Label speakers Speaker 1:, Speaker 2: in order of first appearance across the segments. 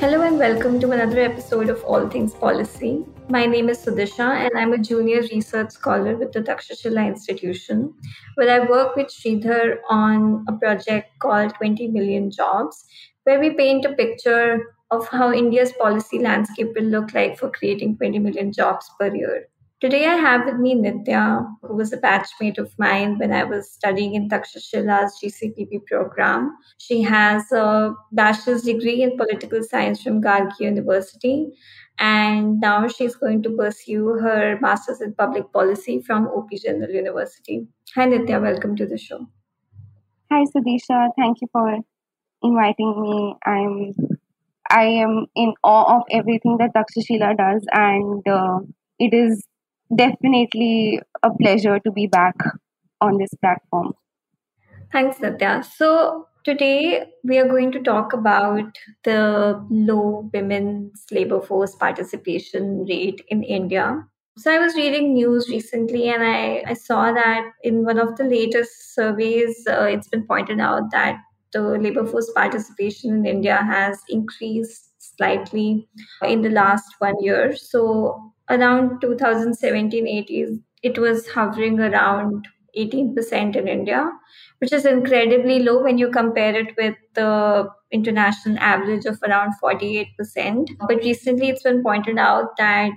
Speaker 1: Hello and welcome to another episode of All Things Policy. My name is Sudisha and I'm a junior research scholar with the Takshashila Institution, where I work with Sridhar on a project called 20 Million Jobs, where we paint a picture of how India's policy landscape will look like for creating 20 million jobs per year. Today, I have with me Nitya, who was a batchmate of mine when I was studying in Takshashila's GCPP program. She has a bachelor's degree in political science from Gargi University, and now she's going to pursue her master's in public policy from OP Jindal University. Hi, Nitya, welcome to the show.
Speaker 2: Hi, Sudisha. Thank you for inviting me. I'm I am in awe of everything that Takshashila does, and uh, it is definitely a pleasure to be back on this platform.
Speaker 1: Thanks, Nitya. So, today we are going to talk about the low women's labor force participation rate in India. So, I was reading news recently and I, I saw that in one of the latest surveys, uh, it's been pointed out that the labor force participation in India has increased slightly in the last one year. So, around 2017 18 it was hovering around 18% in India, which is incredibly low when you compare it with the international average of around 48%. But recently it's been pointed out that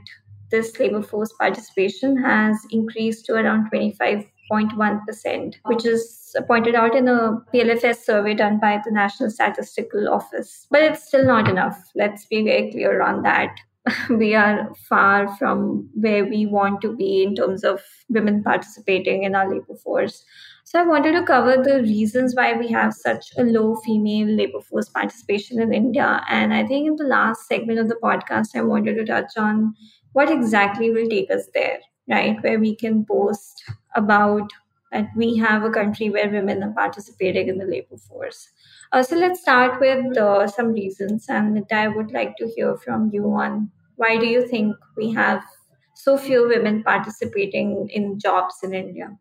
Speaker 1: this labor force participation has increased to around 25.1%, which is pointed out in a PLFS survey done by the National Statistical Office. But it's still not enough. Let's be very clear on that. we are far from where we want to be in terms of women participating in our labor force. So, I wanted to cover the reasons why we have such a low female labor force participation in India. And I think in the last segment of the podcast, I wanted to touch on what exactly will take us there, right? Where we can boast about that we have a country where women are participating in the labor force. Uh, so let's start with uh, some reasons, and I would like to hear from you on why do you think we have so few women participating in jobs in India?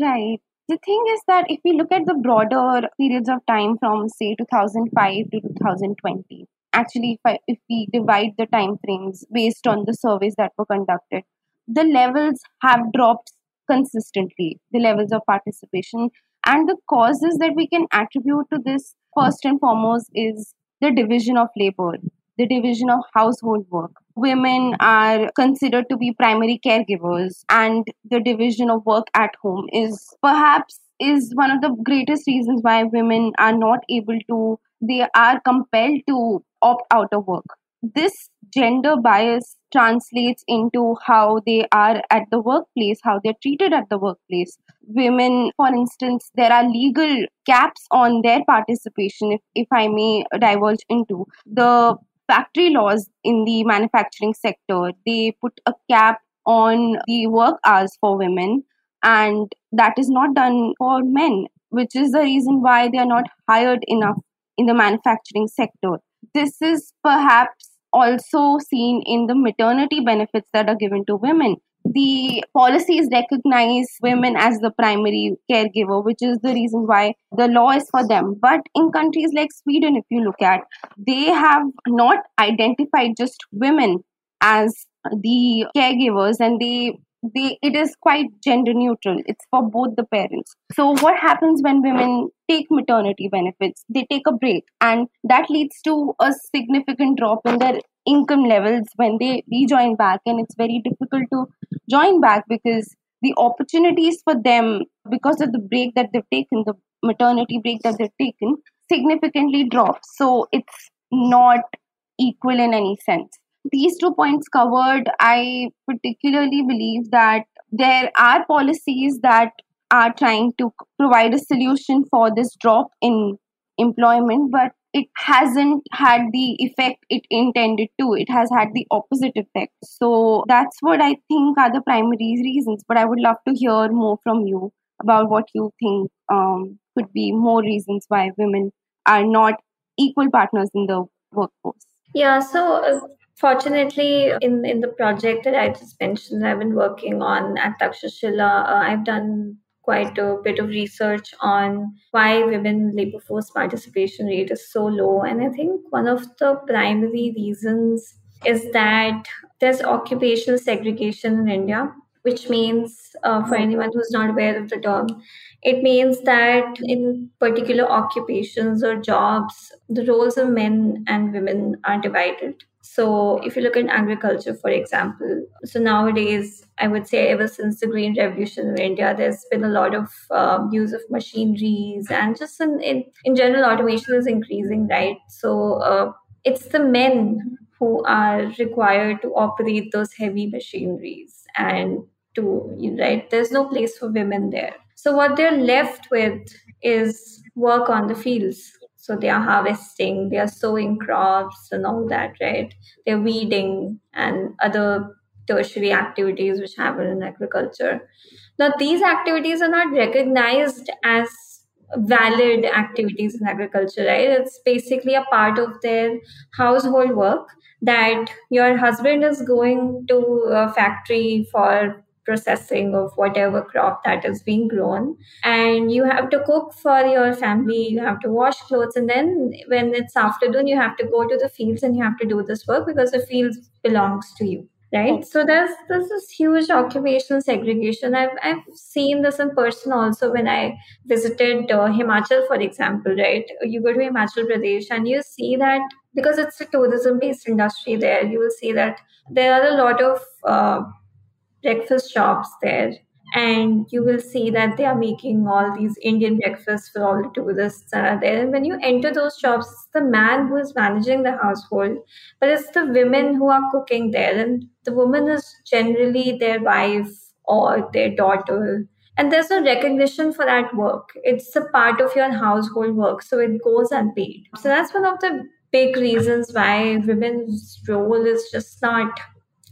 Speaker 2: Right. The thing is that if we look at the broader periods of time from say 2005 to 2020, actually if, I, if we divide the time frames based on the surveys that were conducted, the levels have dropped consistently, the levels of participation. And the causes that we can attribute to this first and foremost is the division of labor, the division of household work. Women are considered to be primary caregivers, and the division of work at home is perhaps is one of the greatest reasons why women are not able to they are compelled to opt out of work this gender bias translates into how they are at the workplace, how they're treated at the workplace. Women, for instance, there are legal caps on their participation, if, if I may divulge into. The factory laws in the manufacturing sector, they put a cap on the work hours for women, and that is not done for men, which is the reason why they are not hired enough in the manufacturing sector. This is perhaps also seen in the maternity benefits that are given to women. The policies recognize women as the primary caregiver, which is the reason why the law is for them. But in countries like Sweden, if you look at, they have not identified just women as the caregivers and they they it is quite gender neutral. It's for both the parents. So what happens when women take maternity benefits? They take a break. And that leads to a significant drop in their income levels when they rejoin back. And it's very difficult to join back because the opportunities for them because of the break that they've taken the maternity break that they've taken significantly drop. So it's not equal in any sense these two points covered, I particularly believe that there are policies that are trying to provide a solution for this drop in employment, but it hasn't had the effect it intended to. It has had the opposite effect. So that's what I think are the primary reasons. But I would love to hear more from you about what you think um, could be more reasons why women are not equal partners in the workforce.
Speaker 1: Yeah, so uh, fortunately, in, in the project that I just mentioned, I've been working on at Takshashila, uh, I've done quite a bit of research on why women labor force participation rate is so low. And I think one of the primary reasons is that there's occupational segregation in India, which means, uh, for anyone who's not aware of the term, it means that in particular occupations or jobs, the roles of men and women are divided. So, if you look at agriculture, for example, so nowadays, I would say ever since the Green Revolution in India, there's been a lot of um, use of machineries and just in, in, in general, automation is increasing, right? So, uh, it's the men who are required to operate those heavy machineries and to, right? There's no place for women there. So, what they're left with is work on the fields so they are harvesting, they are sowing crops and all that, right? They're weeding and other tertiary activities which happen in agriculture. Now, these activities are not recognized as valid activities in agriculture, right? It's basically a part of their household work that your husband is going to a factory for processing of whatever crop that is being grown. And you have to cook for your family you have to wash clothes and then when it's afternoon you have to go to the fields and you have to do this work because the field belongs to you right? So there's there's this huge occupational segregation. I've i've seen this in person also when i visited uh, himachal for example right? You go to himachal pradesh and you see that because it's a tourism based industry there you will see that there are a lot of uh, breakfast shops there and you will see that they are making all these Indian breakfasts for all the tourists that are there. And when you enter those shops, it's the man who is managing the household, but it's the women who are cooking there. And the woman is generally their wife or their daughter. And there's no recognition for that work. It's a part of your household work, so it goes unpaid. So that's one of the big reasons why women's role is just not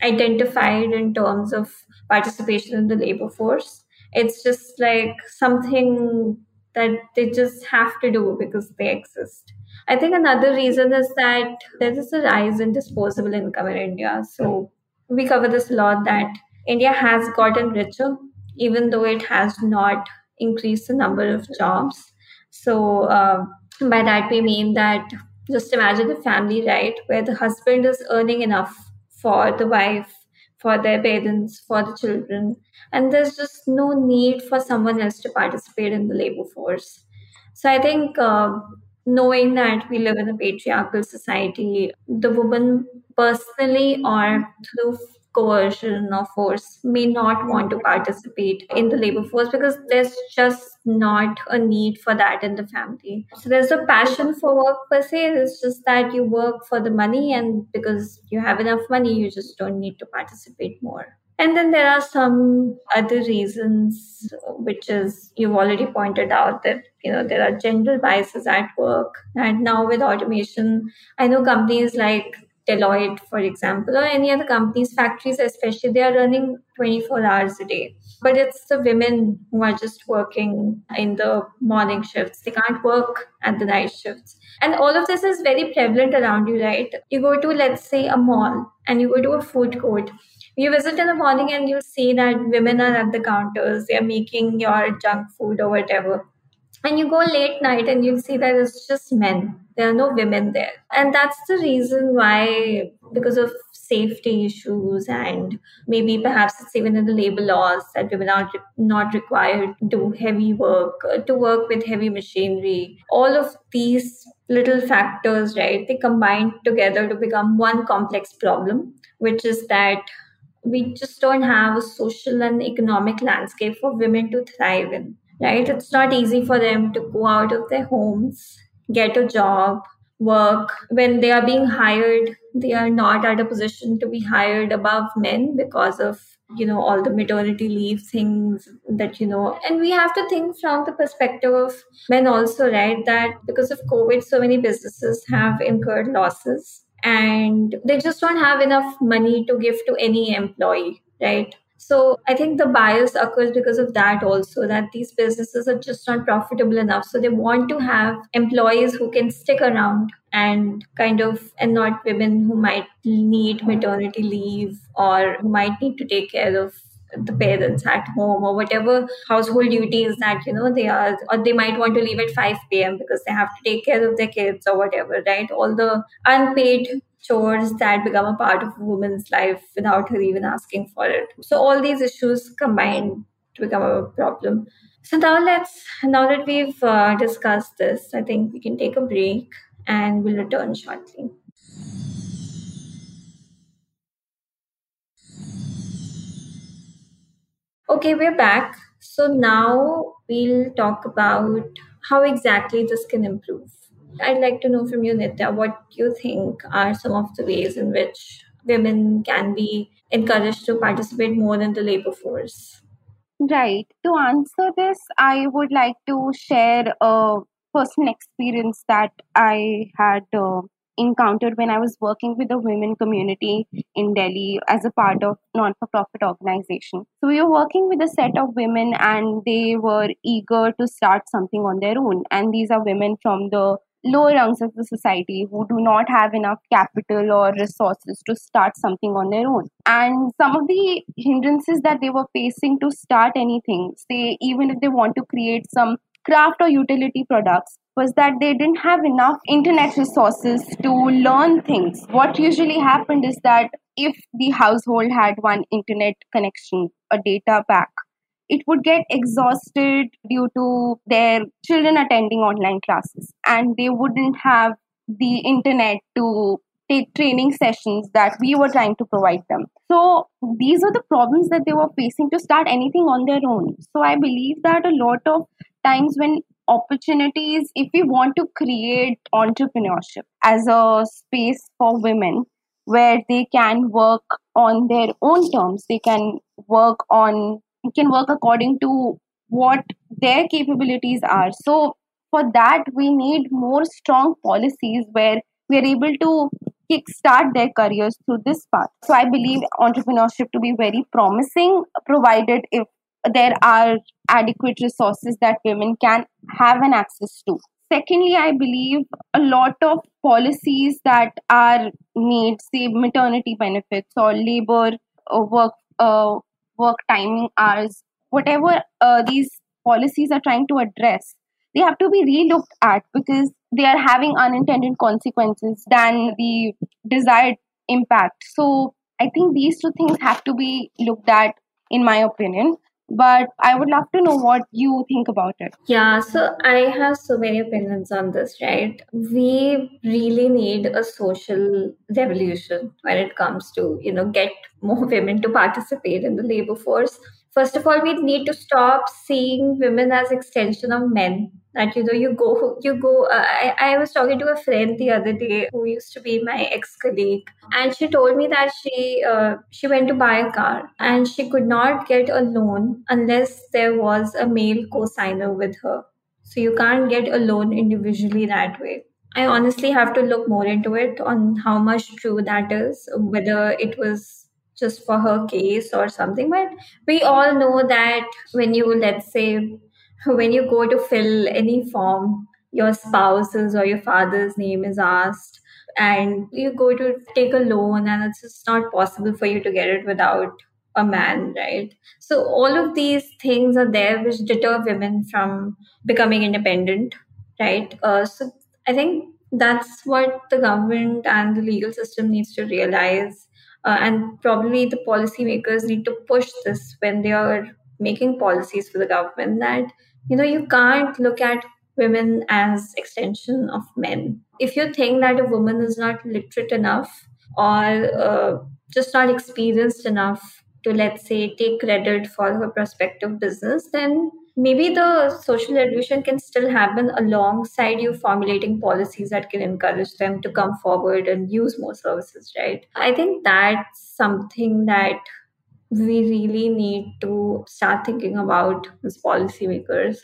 Speaker 1: identified in terms of participation in the labor force. It's just like something that they just have to do because they exist. I think another reason is that there is a rise in disposable income in India. So we cover this a lot that India has gotten richer, even though it has not increased the number of jobs. So uh, by that we mean that just imagine a family, right, where the husband is earning enough for the wife, for their parents, for the children. And there's just no need for someone else to participate in the labor force. So I think uh, knowing that we live in a patriarchal society, the woman personally or through coercion or force may not want to participate in the labor force because there's just not a need for that in the family. So there's a passion for work per se. It's just that you work for the money, and because you have enough money, you just don't need to participate more. And then there are some other reasons, which is you've already pointed out that you know there are gender biases at work, and now with automation, I know companies like Deloitte, for example, or any other companies, factories especially, they are running 24 hours a day. But it's the women who are just working in the morning shifts. They can't work at the night shifts. And all of this is very prevalent around you, right? You go to, let's say, a mall and you go to a food court. You visit in the morning and you see that women are at the counters, they're making your junk food or whatever. And you go late night and you'll see that it's just men there are no women there. And that's the reason why, because of safety issues and maybe perhaps it's even in the labor laws that women are not required to do heavy work, uh, to work with heavy machinery. All of these little factors, right, they combine together to become one complex problem, which is that we just don't have a social and economic landscape for women to thrive in right? It's not easy for them to go out of their homes get a job, work. When they are being hired they are not at a position to be hired above men because of you know all the maternity leave things that you know. And we have to think from the perspective of men also right? That because of covid so many businesses have incurred losses and they just don't have enough money to give to any employee right so I think the bias occurs because of that also, that these businesses are just not profitable enough. So they want to have employees who can stick around and kind of, and not women who might need maternity leave or who might need to take care of the parents at home or whatever household duties that you know they are or they might want to leave at 5 p.m because they have to take care of their kids or whatever right all the unpaid chores that become a part of a woman's life without her even asking for it. So all these issues combine to become a problem. So now let's now that we've uh, discussed this, I think we can take a break and we'll return shortly. Okay, we're back. So now we'll talk about how exactly this can improve. I'd like to know from you, Nitya, what you think are some of the ways in which women can be encouraged to participate more in the labor force.
Speaker 2: Right. To answer this, I would like to share a personal experience that I had uh, encountered when I was working with the women community in Delhi as a part of non-for-profit organization. So we were working with a set of women and they were eager to start something on their own. And these are women from the lower rungs of the society who do not have enough capital or resources to start something on their own. And some of the hindrances that they were facing to start anything, say, even if they want to create some craft or utility products, was that they didn't have enough internet resources to learn things. What usually happened is that if the household had one internet connection, a data pack, it would get exhausted due to their children attending online classes and they wouldn't have the internet to take training sessions that we were trying to provide them. So these are the problems that they were facing to start anything on their own. So I believe that a lot of times when opportunities, if we want to create entrepreneurship as a space for women where they can work on their own terms, they can work on can work according to what their capabilities are. So, for that, we need more strong policies where we are able to kickstart their careers through this path. So, I believe entrepreneurship to be very promising, provided if there are adequate resources that women can have an access to. Secondly, I believe a lot of policies that are made, say maternity benefits or labor uh, work uh, work timing hours, whatever uh, these policies are trying to address, they have to be relooked at because they are having unintended consequences than the desired impact. So I think these two things have to be looked at, in my opinion but I would love to know what you think about it.
Speaker 1: Yeah, so I have so many opinions on this, right? We really need a social revolution when it comes to, you know, get more women to participate in the labor force. First of all, we need to stop seeing women as extension of men. That you know you go you go uh, I, I was talking to a friend the other day who used to be my ex-colleague and she told me that she uh, she went to buy a car and she could not get a loan unless there was a male co-signer with her. So you can't get a loan individually that way. I honestly have to look more into it on how much true that is whether it was just for her case or something but we all know that when you let's say when you go to fill any form, your spouse's or your father's name is asked, and you go to take a loan, and it's just not possible for you to get it without a man, right? So, all of these things are there which deter women from becoming independent, right? Uh, so, I think that's what the government and the legal system needs to realize. Uh, and probably the policymakers need to push this when they are making policies for the government that you know you can't look at women as extension of men. If you think that a woman is not literate enough or uh, just not experienced enough to let's say take credit for her prospective business then maybe the social revolution can still happen alongside you formulating policies that can encourage them to come forward and use more services, right? I think that's something that we really need to start thinking about as policymakers.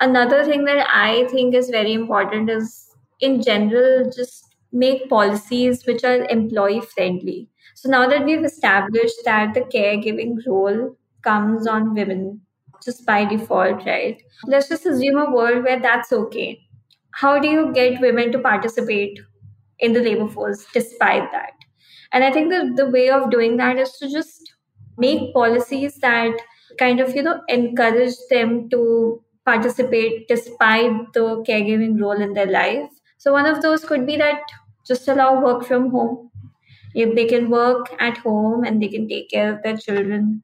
Speaker 1: Another thing that I think is very important is, in general, just make policies which are employee friendly. So now that we've established that the caregiving role comes on women just by default, right? Let's just assume a world where that's okay. How do you get women to participate in the labor force despite that? And I think the, the way of doing that is to just make policies that kind of, you know, encourage them to participate despite the caregiving role in their life. So one of those could be that just allow work from home. If they can work at home and they can take care of their children.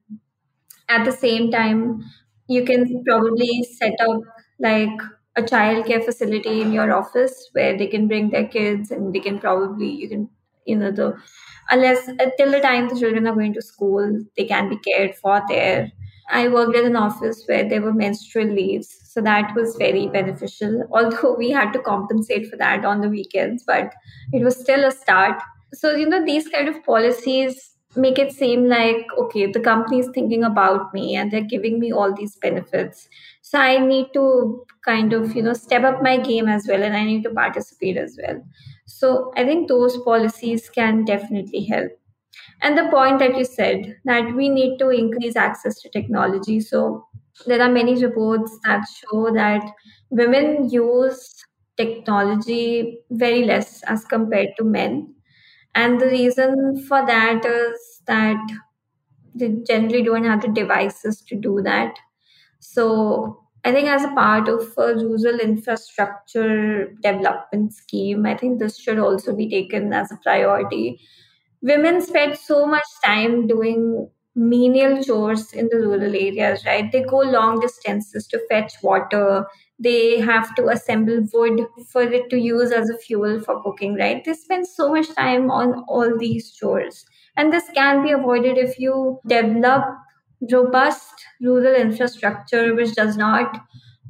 Speaker 1: At the same time, you can probably set up like a child care facility in your office where they can bring their kids and they can probably you can you know the unless uh, until the time the children are going to school they can be cared for there. I worked at an office where there were menstrual leaves so that was very beneficial. Although we had to compensate for that on the weekends but it was still a start. So you know these kind of policies make it seem like okay the company is thinking about me and they're giving me all these benefits. So i need to kind of you know step up my game as well and i need to participate as well. So i think those policies can definitely help. And the point that you said that we need to increase access to technology. So there are many reports that show that women use technology very less as compared to men and the reason for that is that they generally don't have the devices to do that. So I think as a part of a rural infrastructure development scheme, I think this should also be taken as a priority. Women spend so much time doing menial chores in the rural areas, right? They go long distances to fetch water, they have to assemble wood for it to use as a fuel for cooking, right? They spend so much time on all these chores. And this can be avoided if you develop robust rural infrastructure, which does not,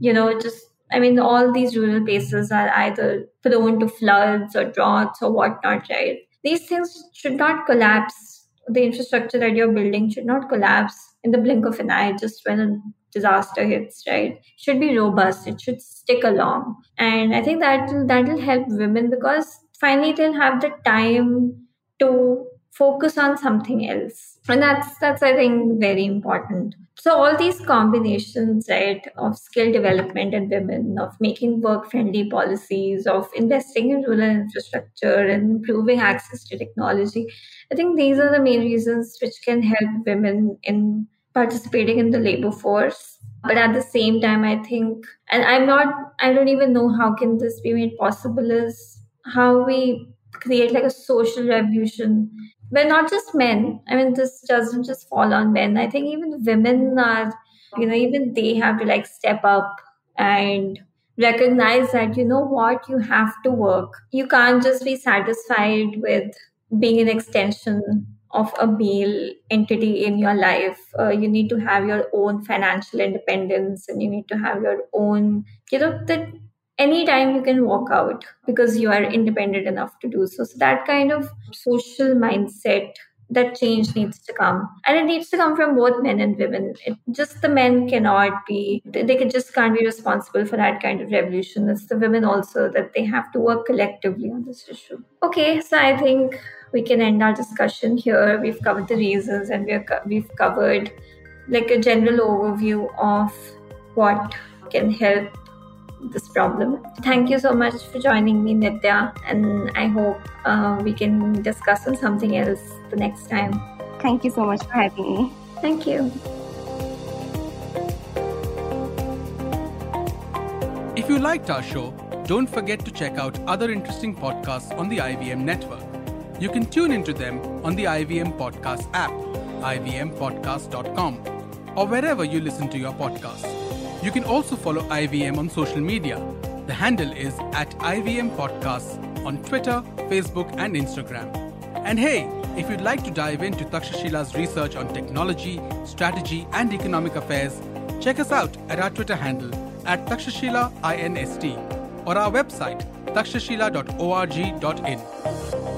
Speaker 1: you know, just I mean, all these rural places are either prone to floods or droughts or whatnot, right? These things should not collapse. The infrastructure that you're building should not collapse in the blink of an eye just when a disaster hits right? Should be robust. It should stick along. And i think that that will help women because finally they'll have the time to focus on something else. And that's that's i think very important. So all these combinations right of skill development in women of making work friendly policies of investing in rural infrastructure and improving access to technology i think these are the main reasons which can help women in participating in the labor force. But at the same time i think and i'm not i don't even know how can this be made possible is how we create like a social revolution where not just men i mean this doesn't just fall on men i think even women are you know even they have to like step up and recognize that you know what you have to work you can't just be satisfied with being an extension of a male entity in your life. Uh, you need to have your own financial independence and you need to have your own, you know, that anytime you can walk out because you are independent enough to do so. So that kind of social mindset that change needs to come and it needs to come from both men and women it, just the men cannot be they can just can't be responsible for that kind of revolution it's the women also that they have to work collectively on this issue okay so i think we can end our discussion here. We've covered the reasons and we're, we've covered like a general overview of what can help this problem. Thank you so much for joining me, Nitya, and I hope uh, we can discuss on something else the next time.
Speaker 2: Thank you so much for having me.
Speaker 1: Thank you.
Speaker 3: If you liked our show, don't forget to check out other interesting podcasts on the IVM network. You can tune into them on the IVM Podcast app, ivmpodcast.com, or wherever you listen to your podcasts. You can also follow IVM on social media. The handle is at IVM Podcasts on Twitter, Facebook, and Instagram. And hey, if you'd like to dive into Takshashila's research on technology, strategy, and economic affairs, check us out at our Twitter handle at Takshashila INST or our website takshashila.org.in.